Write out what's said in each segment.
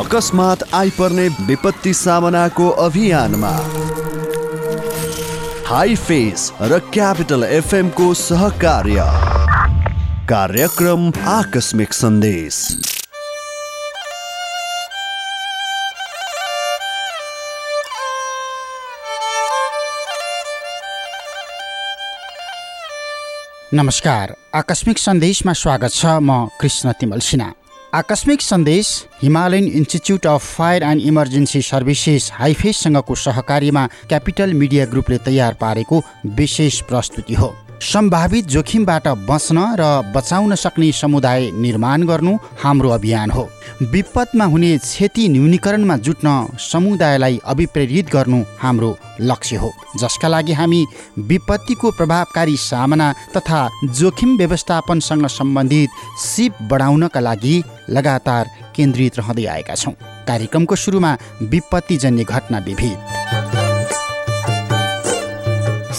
अकस्मात आइपर्ने विपत्ति सामनाको अभियानमा। हाई फेस र क्यापिटल एफएमको सहकार्य। कार्यक्रम आकस्मिक सन्देश। नमस्कार। आकस्मिक सन्देशमा स्वागत छ म कृष्ण तिमल सिन्हा। आकस्मिक सन्देश Himalayan institute of fire and emergency services हाइफेससँगको सहकार्यमा क्यापिटल मिडिया ग्रुपले तयार पारेको विशेष प्रस्तुति हो। सम्भावित जोखिमबाट बच्न र बचाउन सक्ने समुदाय निर्माण गर्नु हाम्रो अभियान हो। विपदमा हुने क्षति न्यूनीकरणमा जुट्न समुदायलाई अभिप्रेरित गर्नु हाम्रो लक्ष्य हो। जसका लागि हामी विपत्तिको प्रभावकारी सामना तथा जोखिम व्यवस्थापनसँग सम्बन्धित सिप बढाउनका लागि लगातार केन्द्रित रहँदै आएका छौँ। कार्यक्रमको सुरुमा विपत्तिजन्य घटना विविध।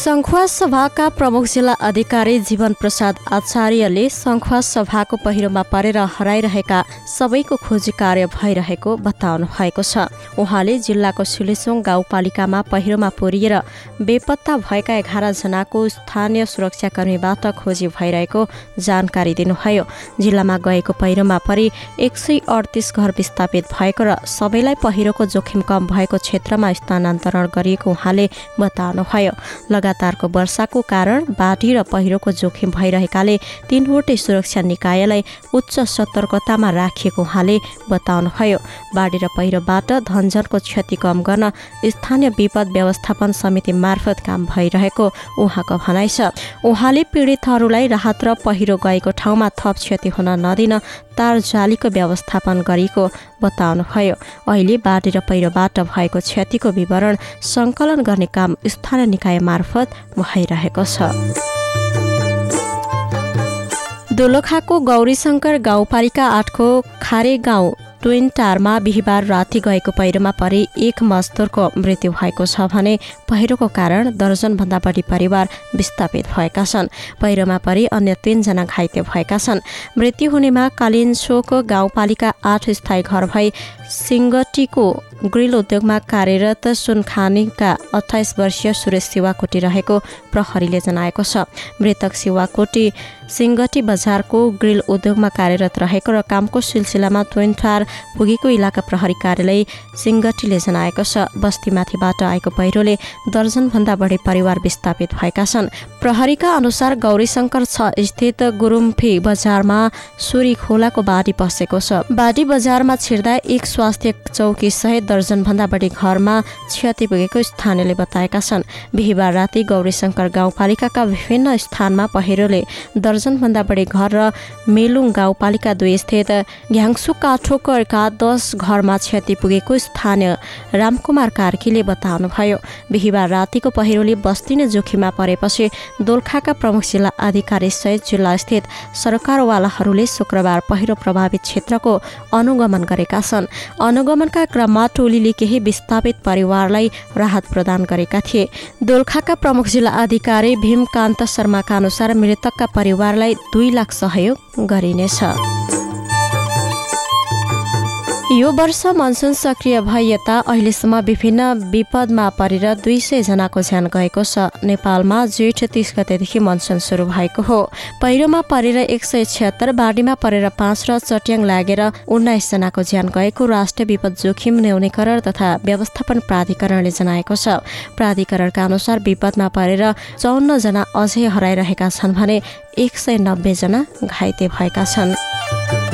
सङ्खुवा सभाका प्रमुख जिल्ला अधिकारी जीवन प्रसाद आचार्यले सङ्खुवा सभाको पहिरोमा परेर हराइरहेका सबैको खोजी कार्य भइरहेको बताउनु भएको छ। उहाँले जिल्लाको सिलेसोङ गाउँपालिकामा पहिरोमा पुरिएर बेपत्ता भएका एघारजनाको स्थानीय सुरक्षाकर्मीबाट खोजी भइरहेको जानकारी दिनुभयो। जिल्लामा गएको पहिरोमा परि एक सय अडतिस घर विस्थापित भएको र सबैलाई पहिरोको जोखिम कम भएको क्षेत्रमा स्थानान्तरण गरिएको उहाँले बताउनुभयो। लगातारको वर्षाको कारण बाढी र पहिरोको जोखिम भइरहेकाले तीनवटै सुरक्षा निकायलाई उच्च सतर्कतामा राखिएको उहाँले बताउनुभयो। बाढी र पहिरोबाट धनजनको क्षति कम गर्न स्थानीय विपद व्यवस्थापन समिति मार्फत काम भइरहेको उहाँको भनाइ छ। उहाँले पीडितहरूलाई राहत र पहिरो गएको ठाउँमा थप क्षति हुन नदिन तार जालीको व्यवस्थापन गरिएको बताउनुभयो। अहिले बाढी र पहिरोबाट भएको क्षतिको विवरण सङ्कलन गर्ने काम स्थानीय निकाय मार्फत भइरहेको छ। दोलखाको गौरीशङ्कर गाउँपालिका आठको खारे गाउँ ट्विन टारमा बिहिबार राति गएको पहिरोमा परि एक मजदुरको मृत्यु भएको छ भने पहिरोको कारण दर्जनभन्दा बढी परिवार विस्थापित भएका छन्। पहिरोमा परि अन्य तीनजना घाइते भएका छन्। मृत्यु हुनेमा कालिन्सोको गाउँपालिका आठ स्थायी घर भई सिङ्गटीको ग्रिल उद्योगमा कार्यरत सुनखानीका अठाइस वर्षीय सुरेश शिवाकोटी रहेको प्रहरीले जनाएको छ। मृतक शिवाकोटी सिङ्गटी बजारको ग्रिल उद्योगमा कार्यरत रहेको र कामको सिलसिलामा ट्वेन्टार पुगेको इलाका प्रहरी कार्यालय सिङ्गटीले जनाएको छ। बस्तीमाथिबाट आएको पहिरोले दर्जनभन्दा बढी परिवार विस्थापित भएका छन्। प्रहरीका अनुसार गौरीशङ्कर छ स्थित गुरुम्फी बजारमा सुरी खोलाको बाढी पसेको छ। बाढी बजारमा छिर्दा एक स्वास्थ्य चौकी सहित दर्जनभन्दा बढी घरमा क्षति पुगेको स्थानीयले बताएका छन्। बिहिबार राति गौरीशङ्कर गाउँपालिकाका विभिन्न स्थानमा पहिरोले दर्जनभन्दा बढी घर र मेलुङ गाउँपालिका दुई स्थित घ्याङसु काठोकरका दस घरमा क्षति पुगेको स्थानीय रामकुमार कार्कीले बताउनुभयो। बिहिबार रातिको पहिरोले बस्ती नै जोखिममा परेपछि दोलखाका प्रमुख जिल्ला अधिकारी सहित जिल्ला स्थित सरकारवालाहरूले शुक्रबार पहिरो प्रभावित क्षेत्रको अनुगमन गरेका छन्। अनुगमनका क्रममा टोलीले केही विस्थापित परिवारलाई राहत प्रदान गरेका थिए। दोलखाका प्रमुख जिल्ला अधिकारी भीमकान्त शर्माका अनुसार मृतकका परिवारलाई दुई लाख सहयोग गरिनेछ। यो वर्ष मनसुन सक्रिय भए यता अहिलेसम्म विभिन्न विपदमा परेर दुई सयजनाको ज्यान गएको छ। नेपालमा जेठ तिस गतेदेखि मनसुन सुरु भएको हो। पहिरोमा परेर एक सय छिहत्तर बाढीमा परेर पाँच र चट्याङ लागेर उन्नाइसजनाको ज्यान गएको राष्ट्रिय विपद जोखिम न्यूनीकरण तथा व्यवस्थापन प्राधिकरणले जनाएको छ। प्राधिकरणका अनुसार विपदमा परेर चौन्नजना अझै हराइरहेका छन् भने एक सय नब्बेजना घाइते भएका छन्।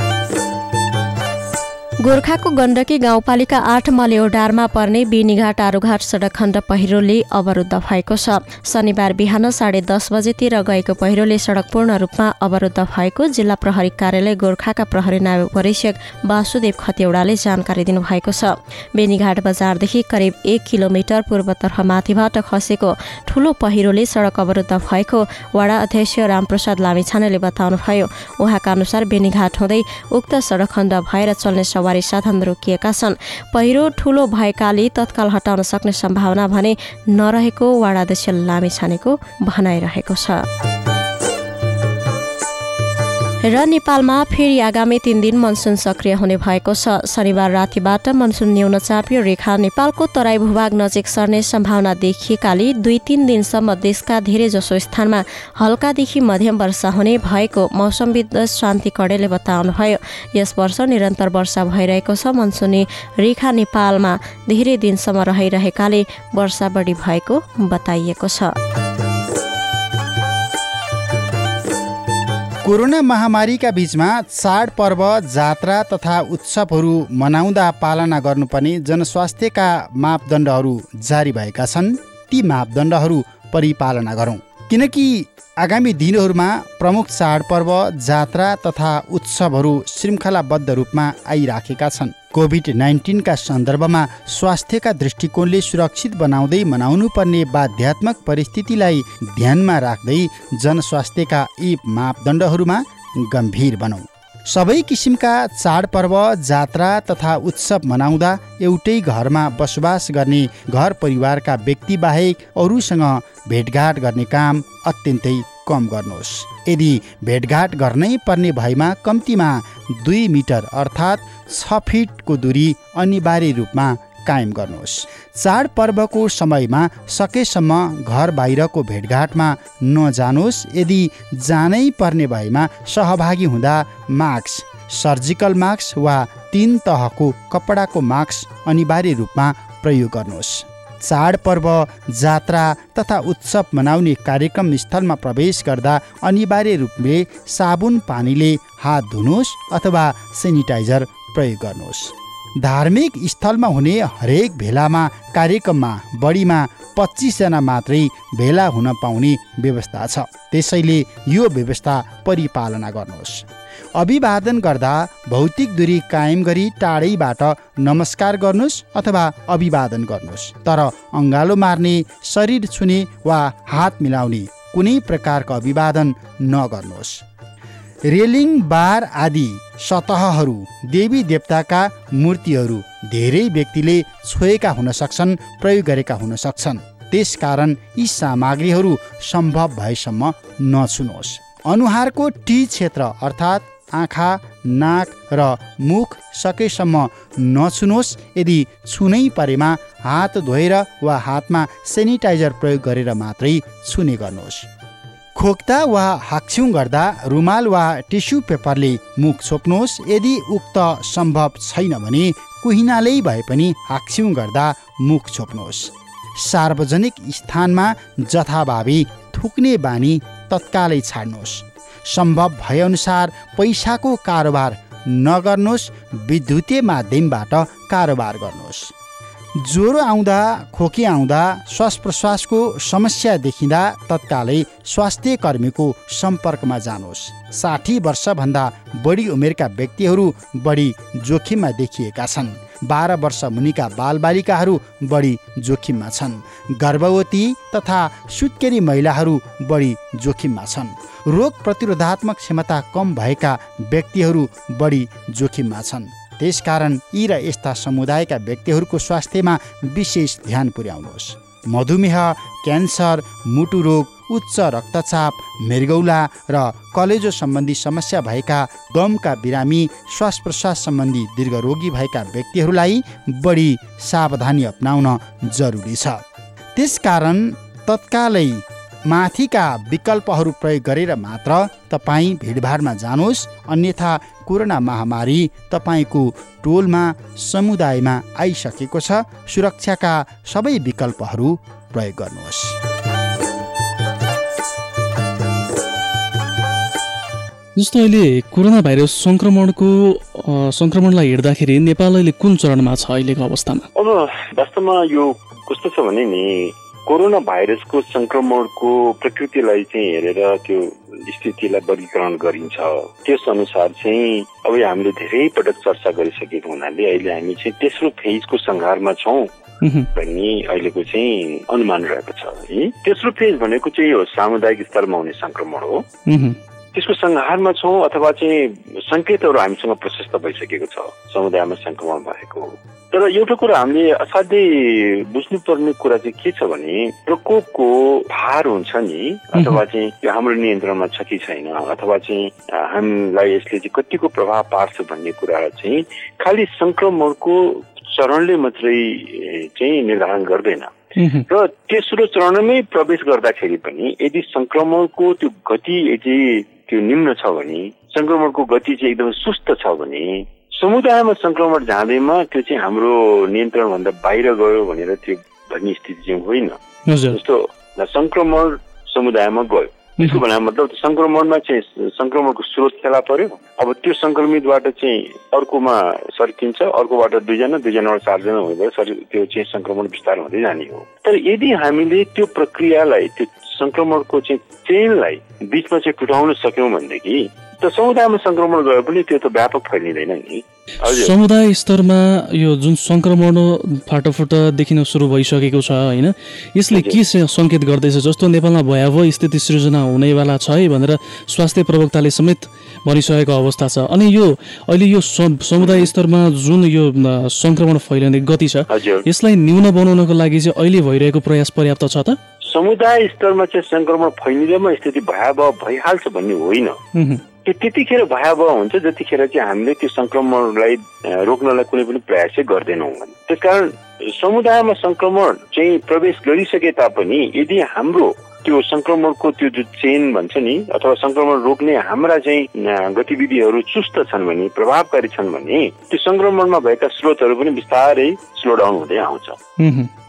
गोर्खाको गण्डकी गाउँपालिका आठ मलेौडारमा पर्ने बेनीघाट आरुघाट सडक खण्ड पहिरोले अवरुद्ध भएको छ। शनिबार बिहान साढे दस बजेतिर गएको पहिरोले सडक पूर्ण रूपमा अवरुद्ध भएको जिल्ला प्रहरी कार्यालय गोर्खाका प्रहरी परीक्षक वासुदेव खतेौडाले जानकारी दिनुभएको छ। बेनीघाट बजारदेखि करिब एक किलोमिटर पूर्वतर्फ माथिबाट खसेको ठूलो पहिरोले सडक अवरुद्ध भएको वडा अध्यक्ष रामप्रसाद लामिछानेले बताउनुभयो। उहाँका अनुसार बेनीघाट हुँदै उक्त सडक खण्ड भएर चल्ने सवारी साधन रोकिएका छन्। पहिरो ठूलो भएकाले तत्काल हटाउन सक्ने सम्भावना भने नरहेको वाडाध्यक्ष लामिछानेको भनाइरहेको छ। र नेपालमा फेरि आगामी तिन दिन मनसुन सक्रिय हुने भएको छ। शनिबार रातिबाट मनसुन न्यून चाप्यो रेखा नेपालको तराई भूभाग नजिक सर्ने सम्भावना देखिएकाले दुई तिन दिनसम्म देशका धेरैजसो स्थानमा हल्कादेखि मध्यम वर्षा हुने भएको मौसमविद शान्ति कडेले बताउनुभयो। यस वर्ष निरन्तर वर्षा भइरहेको छ। मनसुनी रेखा नेपालमा धेरै दिनसम्म रहिरहेकाले वर्षा बढी भएको बताइएको छ। कोरोना महामारीका बीचमा चाडपर्व जात्रा तथा उत्सवहरू मनाउँदा पालना गर्नुपर्ने जनस्वास्थ्यका मापदण्डहरू जारी भएका छन्। ती मापदण्डहरू परिपालना गरौँ। किनकि आगामी दिनहरूमा प्रमुख चाडपर्व जात्रा तथा उत्सवहरू श्रृङ्खलाबद्ध रूपमा आइराखेका छन्। कोभिड नाइन्टिनका सन्दर्भमा स्वास्थ्यका दृष्टिकोणले सुरक्षित बनाउँदै मनाउनु पर्ने बाध्यात्मक परिस्थितिलाई ध्यानमा राख्दै जनस्वास्थ्यका यी मापदण्डहरूमा गम्भीर बनौँ। सबै किसिमका चाडपर्व जात्रा तथा उत्सव मनाउँदा एउटै घरमा बसोबास गर्ने घर परिवारका व्यक्ति बाहेक अरूसँग भेटघाट गर्ने काम अत्यन्तै कम गर्नुहोस्। यदि भेटघाट गर्नै पर्ने भएमा कम्तीमा दुई मिटर अर्थात् छ फिटको दूरी अनिवार्य रूपमा कायम गर्नुहोस्। चाडपर्वको समयमा सकेसम्म घर बाहिरको भेटघाटमा नजानुहोस्। यदि जानै पर्ने भएमा सहभागी हुँदा मास्क सर्जिकल मास्क वा तिन तहको कपडाको मास्क अनिवार्य रूपमा प्रयोग गर्नुहोस्। चाडपर्व जात्रा तथा उत्सव मनाउने कार्यक्रम स्थलमा प्रवेश गर्दा अनिवार्य रूपले साबुन पानीले हात धुनुहोस् अथवा सेनिटाइजर प्रयोग गर्नुहोस्। धार्मिक स्थलमा हुने हरेक भेलामा कार्यक्रममा बढीमा पच्चिसजना मात्रै भेला हुन पाउने व्यवस्था छ। त्यसैले यो व्यवस्था परिपालना गर्नुहोस्। अभिवादन गर्दा भौतिक दूरी कायम गरी टाढैबाट नमस्कार गर्नुहोस् अथवा अभिवादन गर्नुहोस्। तर अङ्गालो मार्ने शरीर छुने वा हात मिलाउने कुनै प्रकारको अभिवादन नगर्नुहोस्। रेलिङ बार आदि सतहहरू देवी देवताका मूर्तिहरू धेरै व्यक्तिले छोएका हुन सक्छन् प्रयोग गरेका हुन सक्छन्। त्यसकारण यी सामग्रीहरू सम्भव भएसम्म नछुनुहोस् अनुहारको टी क्षेत्र अर्थात् आँखा नाक र मुख सकेसम्म नछुनुहोस् यदि छुनै परेमा हात धोएर वा हातमा सेनिटाइजर प्रयोग गरेर मात्रै छुने गर्नुहोस्। खोक्दा वा हाक्छ्यौँ गर्दा रुमाल वा टिस्यु पेपरले मुख छोप्नुहोस्। यदि उक्त सम्भव छैन भने कुहिनाले भए पनि हाक्छ्यौँ गर्दा मुख छोप्नुहोस्। सार्वजनिक स्थानमा जथाभावी थुक्ने बानी तत्कालै छाड्नुहोस्। सम्भव भएअनुसार पैसाको कारोबार नगर्नुहोस्। विद्युतीय माध्यमबाट कारोबार गर्नुहोस्। ज्वरो आउँदा खोकी आउँदा श्वास प्रश्वासको समस्या देखिँदा तत्कालै स्वास्थ्य कर्मीको सम्पर्कमा जानुहोस्। साठी वर्षभन्दा बढी उमेरका व्यक्तिहरू बढी जोखिममा देखिएका छन्। बाह्र वर्ष मुनिका बालबालिकाहरू बढी जोखिममा छन्। गर्भवती तथा सुत्केरी महिलाहरू बढी जोखिममा छन्। रोग प्रतिरोधात्मक क्षमता कम भएका व्यक्तिहरू बढी जोखिममा छन्। त्यसकारण यी र यस्ता समुदायका व्यक्तिहरूको स्वास्थ्यमा विशेष ध्यान पुर्याउनुहोस्। मधुमेह क्यान्सर मुटु रोग उच्च रक्तचाप मृगौला र कलेजो सम्बन्धी समस्या भएका गमका बिरामी श्वास प्रश्वास सम्बन्धी दीर्घरोगी भएका व्यक्तिहरूलाई बढी सावधानी अप्नाउन जरुरी छ। त्यसकारण तत्कालै माथिका विकल्पहरू प्रयोग गरेर मात्र तपाईँ भिडभाडमा जानुहोस् अन्यथा कोरोना महामारी तपाईँको टोलमा समुदायमा आइसकेको छ। सुरक्षाका सबै विकल्पहरू प्रयोग गर्नुहोस्। जस्तो अहिले कोरोना भाइरस सङ्क्रमणको सङ्क्रमणलाई हेर्दाखेरि नेपाल अहिले कुन चरणमा छ अहिलेको अवस्थामा? अब वास्तवमा यो कस्तो छ भने नि कोरोना भाइरसको सङ्क्रमणको प्रकृतिलाई चाहिँ हेरेर त्यो स्थितिलाई वर्गीकरण गरिन्छ। त्यस अनुसार चाहिँ अब हामीले धेरै पटक चर्चा गरिसकेको हुनाले अहिले हामी चाहिँ तेस्रो फेजको सङ्घारमा छौँ भन्ने अहिलेको चाहिँ अनुमान रहेको छ। है तेस्रो फेज भनेको चाहिँ यो सामुदायिक स्तरमा हुने सङ्क्रमण हो। त्यसको सङ्घारमा छौँ अथवा चाहिँ सङ्केतहरू हामीसँग प्रशस्त भइसकेको छ। समुदायमा सङ्क्रमण भएको। तर एउटा कुरा हामीले असाध्यै बुझ्नुपर्ने कुरा चाहिँ के छ भने प्रकोपको भार हुन्छ नि अथवा चाहिँ हाम्रो नियन्त्रणमा छ कि छैन अथवा चाहिँ हामीलाई यसले चाहिँ कतिको प्रभाव पार्छ भन्ने कुरा चाहिँ खालि संक्रमणको चरणले मात्रै चाहिँ निर्धारण गर्दैन। र तेस्रो चरणमै प्रवेश गर्दाखेरि पनि यदि संक्रमणको त्यो गति यदि त्यो निम्न छ भने संक्रमणको गति चाहिँ एकदमै सुस्त छ भने समुदायमा संक्रमण जाँदैमा त्यो चाहिँ हाम्रो नियन्त्रणभन्दा बाहिर गयो भनेर त्यो भन्ने स्थिति चाहिँ होइन। जस्तो संक्रमण समुदायमा गयो। त्यसको भन्दा मतलब संक्रमणमा चाहिँ संक्रमणको स्रोत फेला पर्यो। अब त्यो संक्रमितबाट चाहिँ अर्कोमा सर्किन्छ अर्कोबाट दुईजना दुईजनाबाट चारजना हुँदै सर त्यो चाहिँ संक्रमण विस्तार हुँदै जाने हो। तर यदि हामीले त्यो प्रक्रियालाई त्यो संक्रमणको चाहिँ चेनलाई बिचमा चाहिँ टुटाउन सक्यौँ भनेदेखि त समुदायमा संक्रमण गयो पनि त्यो त व्यापक फैलिँदैन नि। समुदाय स्तरमा यो जुन संक्रमण फाटोफुट देखिन सुरु भइसकेको छ होइन? यसले के सङ्केत गर्दैछ? जस्तो नेपालमा भयावह स्थिति सृजना हुनेवाला छ है भनेर स्वास्थ्य प्रवक्ताले समेत भनिसकेको अवस्था छ। अनि यो अहिले यो समुदाय स्तरमा जुन यो संक्रमण फैलिने गति छ यसलाई न्यून बनाउनको लागि चाहिँ अहिले भइरहेको प्रयास पर्याप्त छ त? समुदाय स्तरमा चाहिँ संक्रमण फैलिँदैमा स्थिति भयावह भइहाल्छ भन्ने होइन। त्यो त्यतिखेर भयावह हुन्छ जतिखेर चाहिँ हामीले त्यो संक्रमणलाई रोक्नलाई कुनै पनि प्रयास चाहिँ गर्दैनौँ त्यसकारण समुदायमा संक्रमण चाहिँ प्रवेश गरिसके तापनि यदि हाम्रो त्यो संक्रमणको त्यो जो चेन भन्छ नि अथवा संक्रमण रोक्ने हाम्रा चाहिँ गतिविधिहरू चुस्त छन् भने प्रभावकारी छन् भने त्यो संक्रमणमा भएका स्रोतहरू पनि बिस्तारै स्लो डाउन हुँदै आउँछ।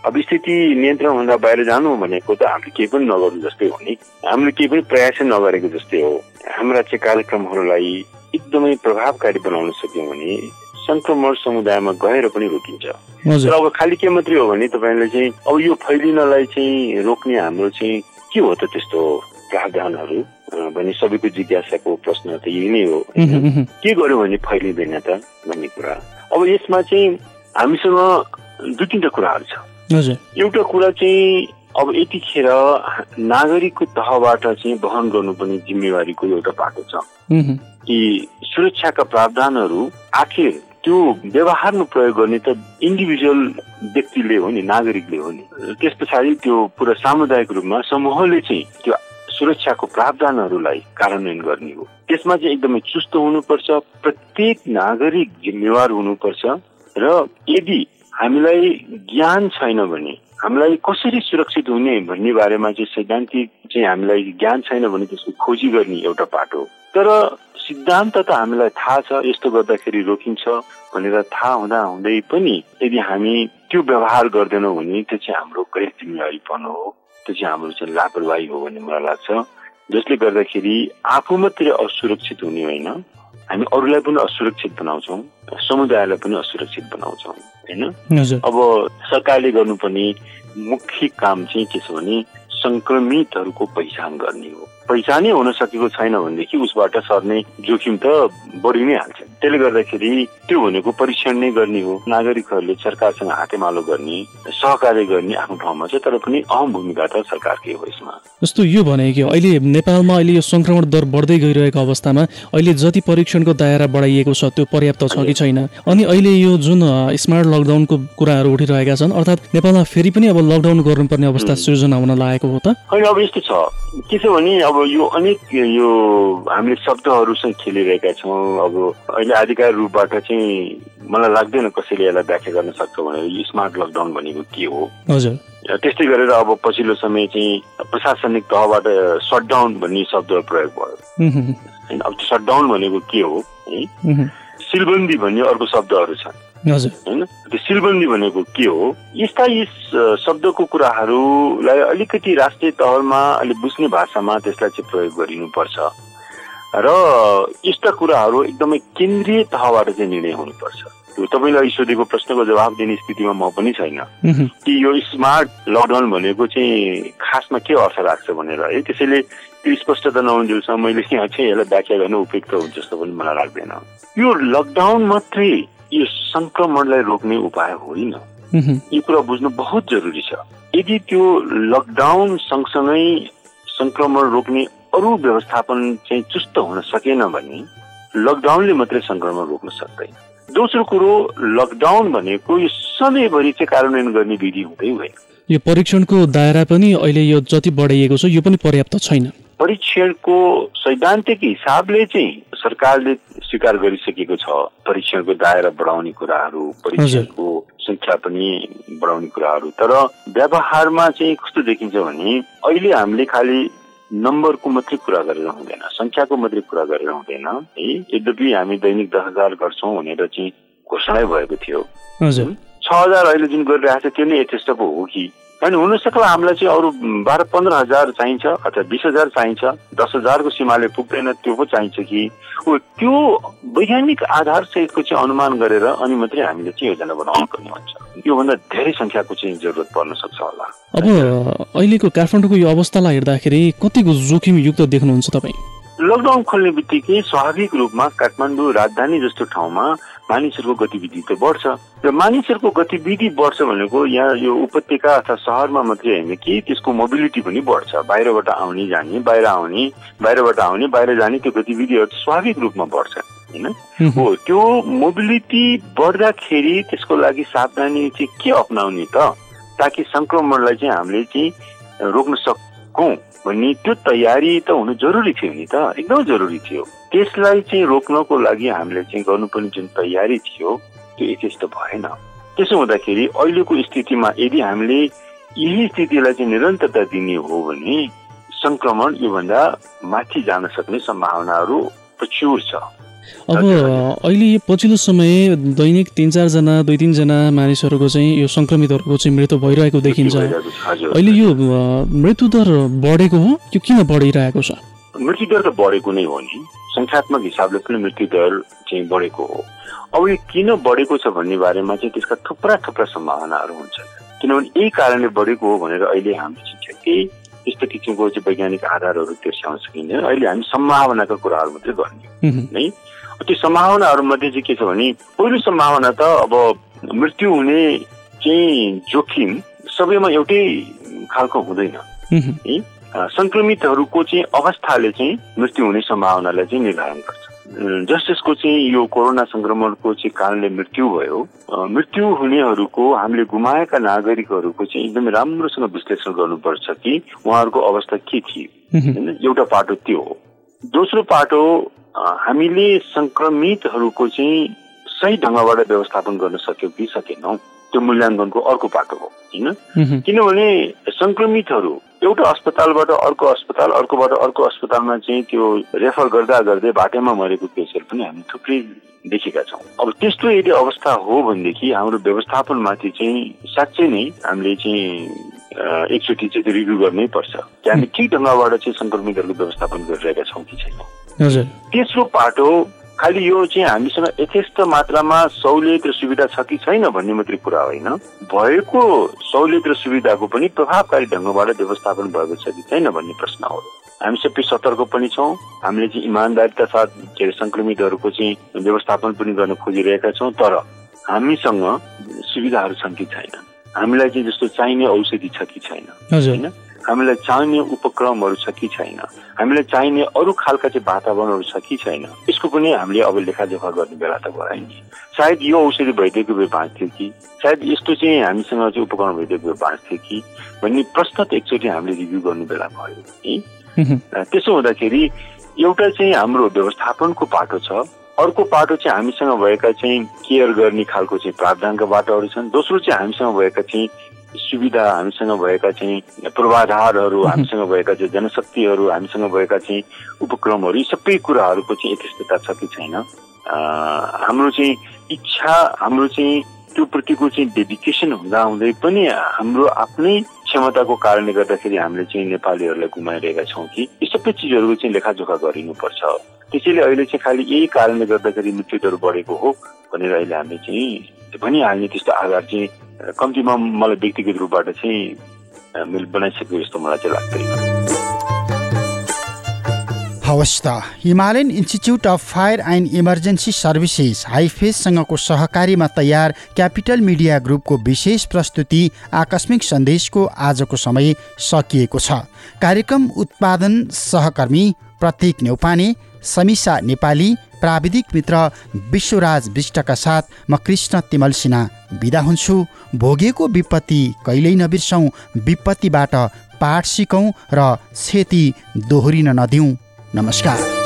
अब स्थिति नियन्त्रणभन्दा बाहिर जानु भनेको त हामीले केही पनि नगर्नु जस्तै हो नि। हामीले केही पनि प्रयासै नगरेको जस्तै हो। हाम्रा चाहिँ कार्यक्रमहरूलाई एकदमै प्रभावकारी बनाउन सक्यौँ भने संक्रमण समुदायमा गएर पनि रोकिन्छ। तर अब खालि के मात्रै हो भने तपाईँले चाहिँ अब यो फैलिनलाई चाहिँ रोक्ने हाम्रो चाहिँ के हो त त्यस्तो प्रावधानहरू? भन्ने सबैको जिज्ञासाको प्रश्न त यही नै हो। के गर्यो भने फैलिँदैन त भन्ने कुरा। अब यसमा चाहिँ हामीसँग दुई तिनवटा कुराहरू छ। एउटा कुरा चाहिँ अब यतिखेर नागरिकको तहबाट चाहिँ वहन गर्नुपर्ने जिम्मेवारीको एउटा बाटो छ। कि सुरक्षाका प्रावधानहरू आखिर त्यो व्यवहारमा प्रयोग गर्ने त इन्डिभिजुअल व्यक्तिले हो नि नागरिकले हो नि। त्यस पछाडि त्यो पुरा सामुदायिक रूपमा समूहले चाहिँ त्यो सुरक्षाको प्रावधानहरूलाई कार्यान्वयन गर्ने हो। त्यसमा चाहिँ एकदमै चुस्त हुनुपर्छ प्रत्येक नागरिक जिम्मेवार हुनुपर्छ र यदि हामीलाई ज्ञान छैन भने हामीलाई कसरी सुरक्षित हुने भन्ने बारेमा चाहिँ सैद्धान्तिक चाहिँ हामीलाई ज्ञान छैन भने त्यसको खोजी गर्ने एउटा बाटो तर सिद्धान्त त हामीलाई थाहा छ यस्तो गर्दाखेरि रोकिन्छ भनेर थाहा हुँदा हुँदै पनि यदि हामी त्यो व्यवहार गर्दैनौँ भने त्यो चाहिँ हाम्रो गैर जिम्मेवारीपन हो त्यो चाहिँ हाम्रो चाहिँ लापरवाही हो भन्ने मलाई लाग्छ। जसले गर्दाखेरि आफू मात्रै असुरक्षित हुने होइन। हामी अरूलाई पनि असुरक्षित बनाउँछौँ समुदायलाई पनि असुरक्षित बनाउँछौँ होइन? अब सरकारले गर्नुपर्ने मुख्य काम चाहिँ के छ भने सङ्क्रमितहरूको पहिचान गर्ने हो। पहिचानै हुन सकेको छैन भनेदेखि उसबाट सर्ने जोखिम त बढी नै हाल्छ। त्यसले गर्दाखेरि त्यो भनेको परीक्षण नै गर्ने हो। नागरिकहरूले सरकारसँग हातेमालो गर्ने सहकार्य गर्ने आफ्नो ठाउँमा छ तर पनि अहम भूमिका त सरकारकै हो यसमा। जस्तो यो भने कि अहिले नेपालमा अहिले यो संक्रमण दर बढ्दै गइरहेको अवस्थामा अहिले जति परीक्षणको दायरा बढाइएको छ त्यो पर्याप्त छ कि छैन? अनि अहिले यो जुन स्मार्ट लकडाउनको कुराहरू उठिरहेका छन् अर्थात् नेपालमा फेरि पनि अब लकडाउन गर्नुपर्ने अवस्था सृजना हुन लागेको हो त? होइन अब यस्तो छ। के छ भने अब यो अनेक यो हामीले शब्दहरूसँग खेलिरहेका छौँ अब अहिले आधिकारिक रूपबाट चाहिँ मलाई लाग्दैन कसैले यसलाई व्याख्या गर्न सक्छ भनेर। स्मार्ट लकडाउन भनेको के हो? त्यस्तै गरेर अब पछिल्लो समय चाहिँ प्रशासनिक तहबाट सटडाउन भन्ने शब्द प्रयोग भयो। होइन अब सटडाउन भनेको के हो है? सिलबन्दी भन्ने अर्को शब्दहरू छन्। होइन त्यो सिलबन्दी भनेको के हो? यस्ता यस शब्दको कुराहरूलाई अलिकति राष्ट्रिय तहमा अलिक बुझ्ने भाषामा त्यसलाई चाहिँ प्रयोग गरिनुपर्छ। र यस्ता कुराहरू एकदमै केन्द्रीय तहबाट चाहिँ निर्णय हुनुपर्छ। तपाईँले अहिले सोधेको प्रश्नको जवाब दिने स्थितिमा म पनि छैन। कि यो स्मार्ट लकडाउन भनेको चाहिँ खासमा के अर्थ राख्छ भनेर है त्यसैले त्यो स्पष्टता नहुन्जेलसम्म मैले यहाँ चाहिँ यसलाई व्याख्या गर्न उपयुक्त हुन्छ जस्तो पनि मलाई लाग्दैन। यो लकडाउन मात्रै यो सङ्क्रमणलाई रोक्ने उपाय होइन। यो कुरा बुझ्नु बहुत जरुरी छ। यदि त्यो लकडाउन सँगसँगै सङ्क्रमण रोक्ने अरू व्यवस्थापन चाहिँ चुस्त हुन सकेन भने लकडाउनले मात्रै सङ्क्रमण रोक्न सक्दैन। दोस्रो कुरो लकडाउन भनेको यो सधैँभरि चाहिँ कार्यान्वयन गर्ने विधि हुँदै हुँदैन। यो परीक्षणको दायरा पनि अहिले यो जति बढाइएको छ यो पनि पर्याप्त छैन। परीक्षणको सैद्धान्तिक हिसाबले चाहिँ सरकारले स्वीकार गरिसकेको छ परीक्षणको दायरा बढाउने कुराहरू परीक्षणको संख्या पनि बढाउने कुराहरू। तर व्यवहारमा चाहिँ कस्तो देखिन्छ भने अहिले हामीले खालि नम्बरको मात्रै कुरा गरेर हुँदैन सङ्ख्याको मात्रै कुरा गरेर हुँदैन। है यद्यपि हामी दैनिक दस हजार गर्छौँ भनेर चाहिँ घोषणा भएको थियो। छ हजार अहिले जुन गरिरहेको छ त्यो नै यथेष्ट पो हो कि? होइन हुनसक्ला हामीलाई चाहिँ अरू बाह्र पन्ध्र हजार चाहिन्छ अथवा बिस हजार चाहिन्छ दस हजारको सीमाले पुग्दैन त्यो पो चाहिन्छ कि? त्यो वैज्ञानिक आधार सहितको चाहिँ अनुमान गरेर अनि मात्रै हामीले चाहिँ योजना बनाउनु पर्ने हुन्छ। योभन्दा धेरै सङ्ख्याको चाहिँ जरुरत पर्न सक्छ होला। अब अहिलेको काठमाडौँको यो अवस्थालाई हेर्दाखेरि कतिको जोखिमयुक्त देख्नुहुन्छ तपाईँ? लकडाउन खोल्ने बित्तिकै स्वाभाविक रूपमा काठमाडौँ राजधानी जस्तो ठाउँमा मानिसहरूको गतिविधि त बढ्छ। र मानिसहरूको गतिविधि बढ्छ भनेको यहाँ यो उपत्यका अथवा सहरमा मात्रै होइन कि त्यसको मोबिलिटी पनि बढ्छ। बाहिरबाट आउने जाने बाहिर आउने बाहिरबाट आउने बाहिर जाने त्यो गतिविधिहरू स्वाभाविक रूपमा बढ्छ होइन? हो त्यो मोबिलिटी बढ्दाखेरि त्यसको लागि सावधानी चाहिँ के अप्नाउने त? ताकि सङ्क्रमणलाई चाहिँ हामीले चाहिँ रोक्न सकौँ भन्ने त्यो तयारी त हुनु जरुरी थियो नि त। एकदमै जरुरी थियो। त्यसलाई चाहिँ रोक्नको लागि हामीले चाहिँ गर्नुपर्ने जुन तयारी थियो त्यो यथेष्ट भएन। त्यसो हुँदाखेरि अहिलेको स्थितिमा यदि हामीले यही स्थितिलाई चाहिँ निरन्तरता दिने हो भने सङ्क्रमण योभन्दा माथि जान सक्ने सम्भावनाहरू प्रचुर छ। अब अहिले यो पछिल्लो समय दैनिक तिन चारजना दुई तिनजना मानिसहरूको चाहिँ यो सङ्क्रमितहरूको चाहिँ मृत्यु भइरहेको देखिन्छ। अहिले यो मृत्यु दर बढेको हो? यो किन बढिरहेको छ? मृत्यु दर त बढेको नै हो नि। सङ्ख्यात्मक हिसाबले पनि मृत्यु दर चाहिँ बढेको हो। अब यो किन बढेको छ भन्ने बारेमा चाहिँ त्यसका थुप्रा थुप्रा सम्भावनाहरू हुन्छ। किनभने यही कारणले बढेको हो भनेर अहिले हामीले चाहिँ ठ्याक्कै त्यस्तो किसिमको चाहिँ वैज्ञानिक आधारहरू तिर्स्याउन सकिँदैन। अहिले हामी सम्भावनाका कुराहरू मात्रै गर्ने है त्यो सम्भावनाहरूमध्ये चाहिँ के छ भने पहिलो सम्भावना त अब मृत्यु हुने चाहिँ जोखिम सबैमा एउटै खालको हुँदैन है? सङ्क्रमितहरूको चाहिँ अवस्थाले चाहिँ मृत्यु हुने सम्भावनालाई चाहिँ निर्धारण गर्छ। जस जसको चाहिँ यो कोरोना सङ्क्रमणको चाहिँ कारणले मृत्यु भयो। मृत्यु हुनेहरूको हामीले गुमाएका नागरिकहरूको चाहिँ एकदमै राम्रोसँग विश्लेषण गर्नुपर्छ कि उहाँहरूको अवस्था के थियो। होइन? एउटा पाटो त्यो हो। दोस्रो पाटो हामीले सङ्क्रमितहरूको चाहिँ सही ढङ्गबाट व्यवस्थापन गर्न सक्यौँ कि सकेनौँ। त्यो मूल्याङ्कनको अर्को पाटो हो। होइन? किनभने सङ्क्रमितहरू एउटा अस्पतालबाट अर्को अस्पताल अर्कोबाट अर्को अस्पतालमा चाहिँ त्यो रेफर गर्दा गर्दै बाटोमा मरेको केसहरू पनि हामी थुप्रै देखेका छौँ। अब त्यस्तो यदि अवस्था हो भनेदेखि हाम्रो व्यवस्थापनमाथि चाहिँ साँच्चै नै हामीले चाहिँ एकचोटि चाहिँ रिभ्यू गर्नै पर्छ। कि हामी ठिक ढङ्गबाट चाहिँ सङ्क्रमितहरूको व्यवस्थापन गरिरहेका छौँ कि छैनौँ? तेस्रो पाटो खालि यो चाहिँ हामीसँग यथेष्ट मात्रामा सहुलियत र सुविधा छ कि छैन भन्ने मात्रै कुरा होइन। भएको सहुलियत र सुविधाको पनि प्रभावकारी ढङ्गबाट व्यवस्थापन भएको छ कि छैन भन्ने प्रश्न हो। हामी सबै सतर्क पनि छौँ। हामीले चाहिँ इमान्दारिता साथ के अरे सङ्क्रमितहरूको चाहिँ व्यवस्थापन पनि गर्न खोजिरहेका छौँ तर हामीसँग सुविधाहरू छन् कि छैन। हामीलाई चाहिँ जस्तो चाहिने औषधि छ कि छैन। होइन? हामीलाई चाहिने उपक्रमहरू छ कि छैन? हामीलाई चाहिने अरू खालका चाहिँ वातावरणहरू छ कि छैन? यसको पनि हामीले अब लेखाजोखा गर्ने बेला त भयो नि। सायद यो औषधि भइदिएको भए बाँच्थ्यो कि? सायद यस्तो चाहिँ हामीसँग चाहिँ उपकरण भइदिएको भए बाँच्थ्यो कि? भन्ने प्रश्न त एकचोटि हामीले रिभ्यू गर्नु बेला भयो है त्यसो हुँदाखेरि एउटा चाहिँ हाम्रो व्यवस्थापनको पाटो छ। अर्को पाटो चाहिँ हामीसँग भएका चाहिँ केयर गर्ने खालको चाहिँ प्रावधानका बाटोहरू छन्। दोस्रो चाहिँ हामीसँग भएका चाहिँ सुविधा हामीसँग भएका चाहिँ पूर्वाधारहरू हामीसँग भएका चाहिँ जनशक्तिहरू हामीसँग भएका चाहिँ उपक्रमहरू यी सबै कुराहरूको चाहिँ यथेष्टता छ कि छैन? हाम्रो चाहिँ इच्छा हाम्रो चाहिँ त्यो प्रतिको चाहिँ डेडिकेसन हुँदा हुँदै पनि हाम्रो आफ्नै क्षमताको कारणले गर्दाखेरि हामीले चाहिँ नेपालीहरूलाई गुमाइरहेका छौँ कि? यी सबै चिजहरूको चाहिँ लेखाजोखा गरिनुपर्छ। त्यसैले अहिले चाहिँ खालि यही कारणले गर्दाखेरि मृत्यु दर बढेको हो भनेर अहिले हामीले चाहिँ भनिहाल्ने त्यस्तो आधार चाहिँ कम्तीमा मलाई व्यक्तिगत रूपबाट चाहिँ मैले बनाइसकेको जस्तो मलाई चाहिँ लाग्दैन। हवस् त। Himalayan institute of fire and emergency services हाइफेससँगको सहकारीमा तयार क्यापिटल मिडिया ग्रुपको विशेष प्रस्तुति आकस्मिक सन्देशको आजको समय सकिएको छ। कार्यक्रम उत्पादन सहकर्मी प्रतीक नेउपाने समिसा नेपाली प्राविधिक मित्र विश्वराज विष्टका साथ म कृष्ण तिमल सिन्हा बिदा हुन्छु। भोगेको विपत्ति कहिल्यै नबिर्सौँ। विपत्तिबाट पाठ सिकौँ र क्षति दोहोरिन नदिउँ। नमस्कार।